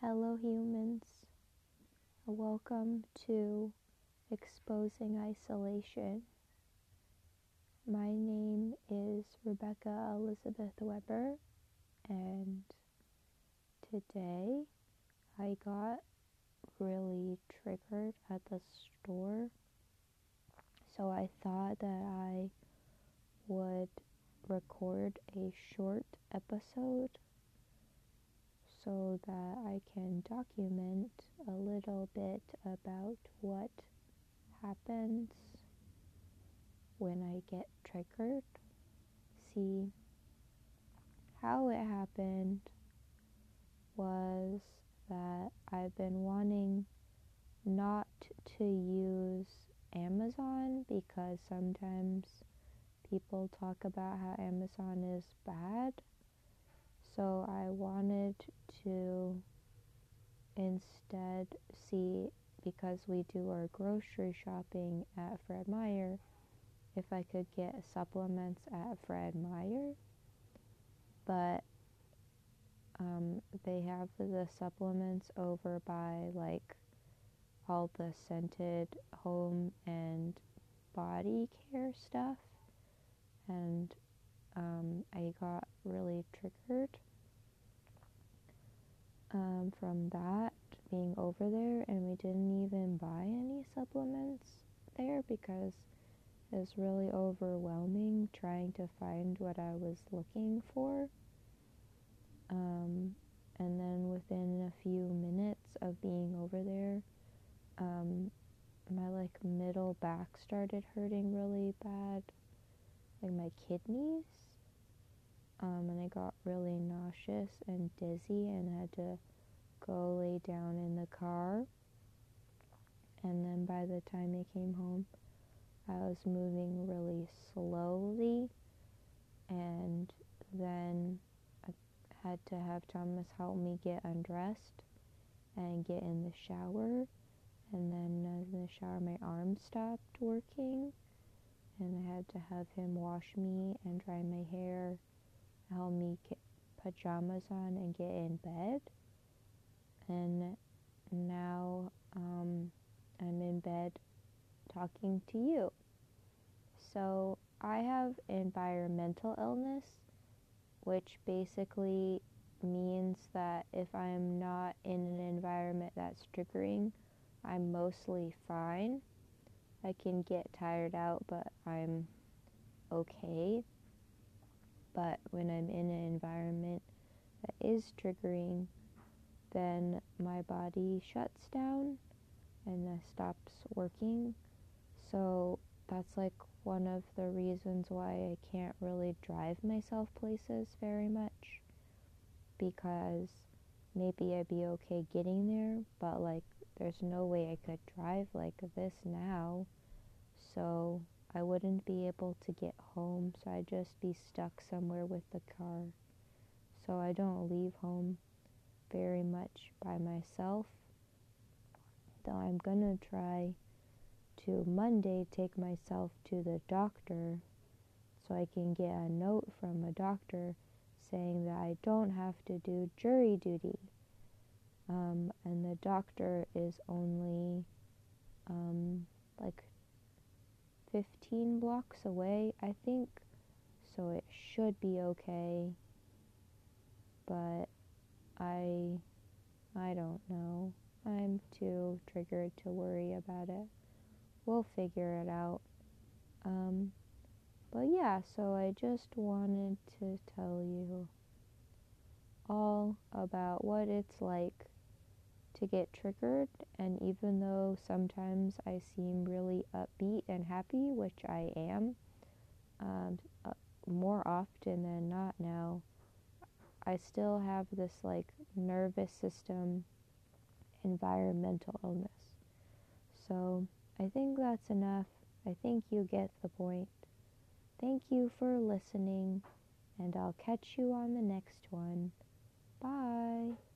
Hello, humans. Welcome to Exposing Isolation. My name is Rebecca Elizabeth Weber, and today I got really triggered at the store. So I thought that I would record a short episode so that I can document a little bit about what happens when I get triggered. See, how it happened was that I've been wanting not to use Amazon because sometimes people talk about how Amazon is bad. So I wanted to instead see, because we do our grocery shopping at Fred Meyer, if I could get supplements at Fred Meyer. But um, they have the supplements over by like all the scented home and body care stuff. And um, I got really triggered um, from that being over there, and we didn't even buy any supplements there because it was really overwhelming trying to find what I was looking for. Um, and then within a few minutes of being over there, um, my like middle back started hurting really bad, like my kidneys. Um, and I got really nauseous and dizzy and had to go lay down in the car. And then by the time I came home, I was moving really slowly. And then I had to have Thomas help me get undressed and get in the shower. And then uh, in the shower, my arm stopped working. And I had to have him wash me and dry my hair help me get pajamas on and get in bed. And now um, I'm in bed talking to you. So I have environmental illness, which basically means that if I'm not in an environment that's triggering, I'm mostly fine. I can get tired out, but I'm okay. But when I'm in an environment that is triggering, then my body shuts down and stops working. So that's like one of the reasons why I can't really drive myself places very much because maybe I'd be okay getting there, but like there's no way I could drive like this now. So I wouldn't be able to get home, so I'd just be stuck somewhere with the car. So I don't leave home very much by myself. Though I'm gonna try to Monday take myself to the doctor so I can get a note from a doctor saying that I don't have to do jury duty. Um, and the doctor is only um, like 15 blocks away, I think. So it should be okay. But I I don't know. I'm too triggered to worry about it. We'll figure it out. Um, but yeah, so I just wanted to tell you all about what it's like to get triggered. And even though sometimes I seem really upbeat and happy, which I am, um, uh, more often than not now, I still have this like nervous system environmental illness. So I think that's enough. I think you get the point. Thank you for listening, and I'll catch you on the next one. Bye.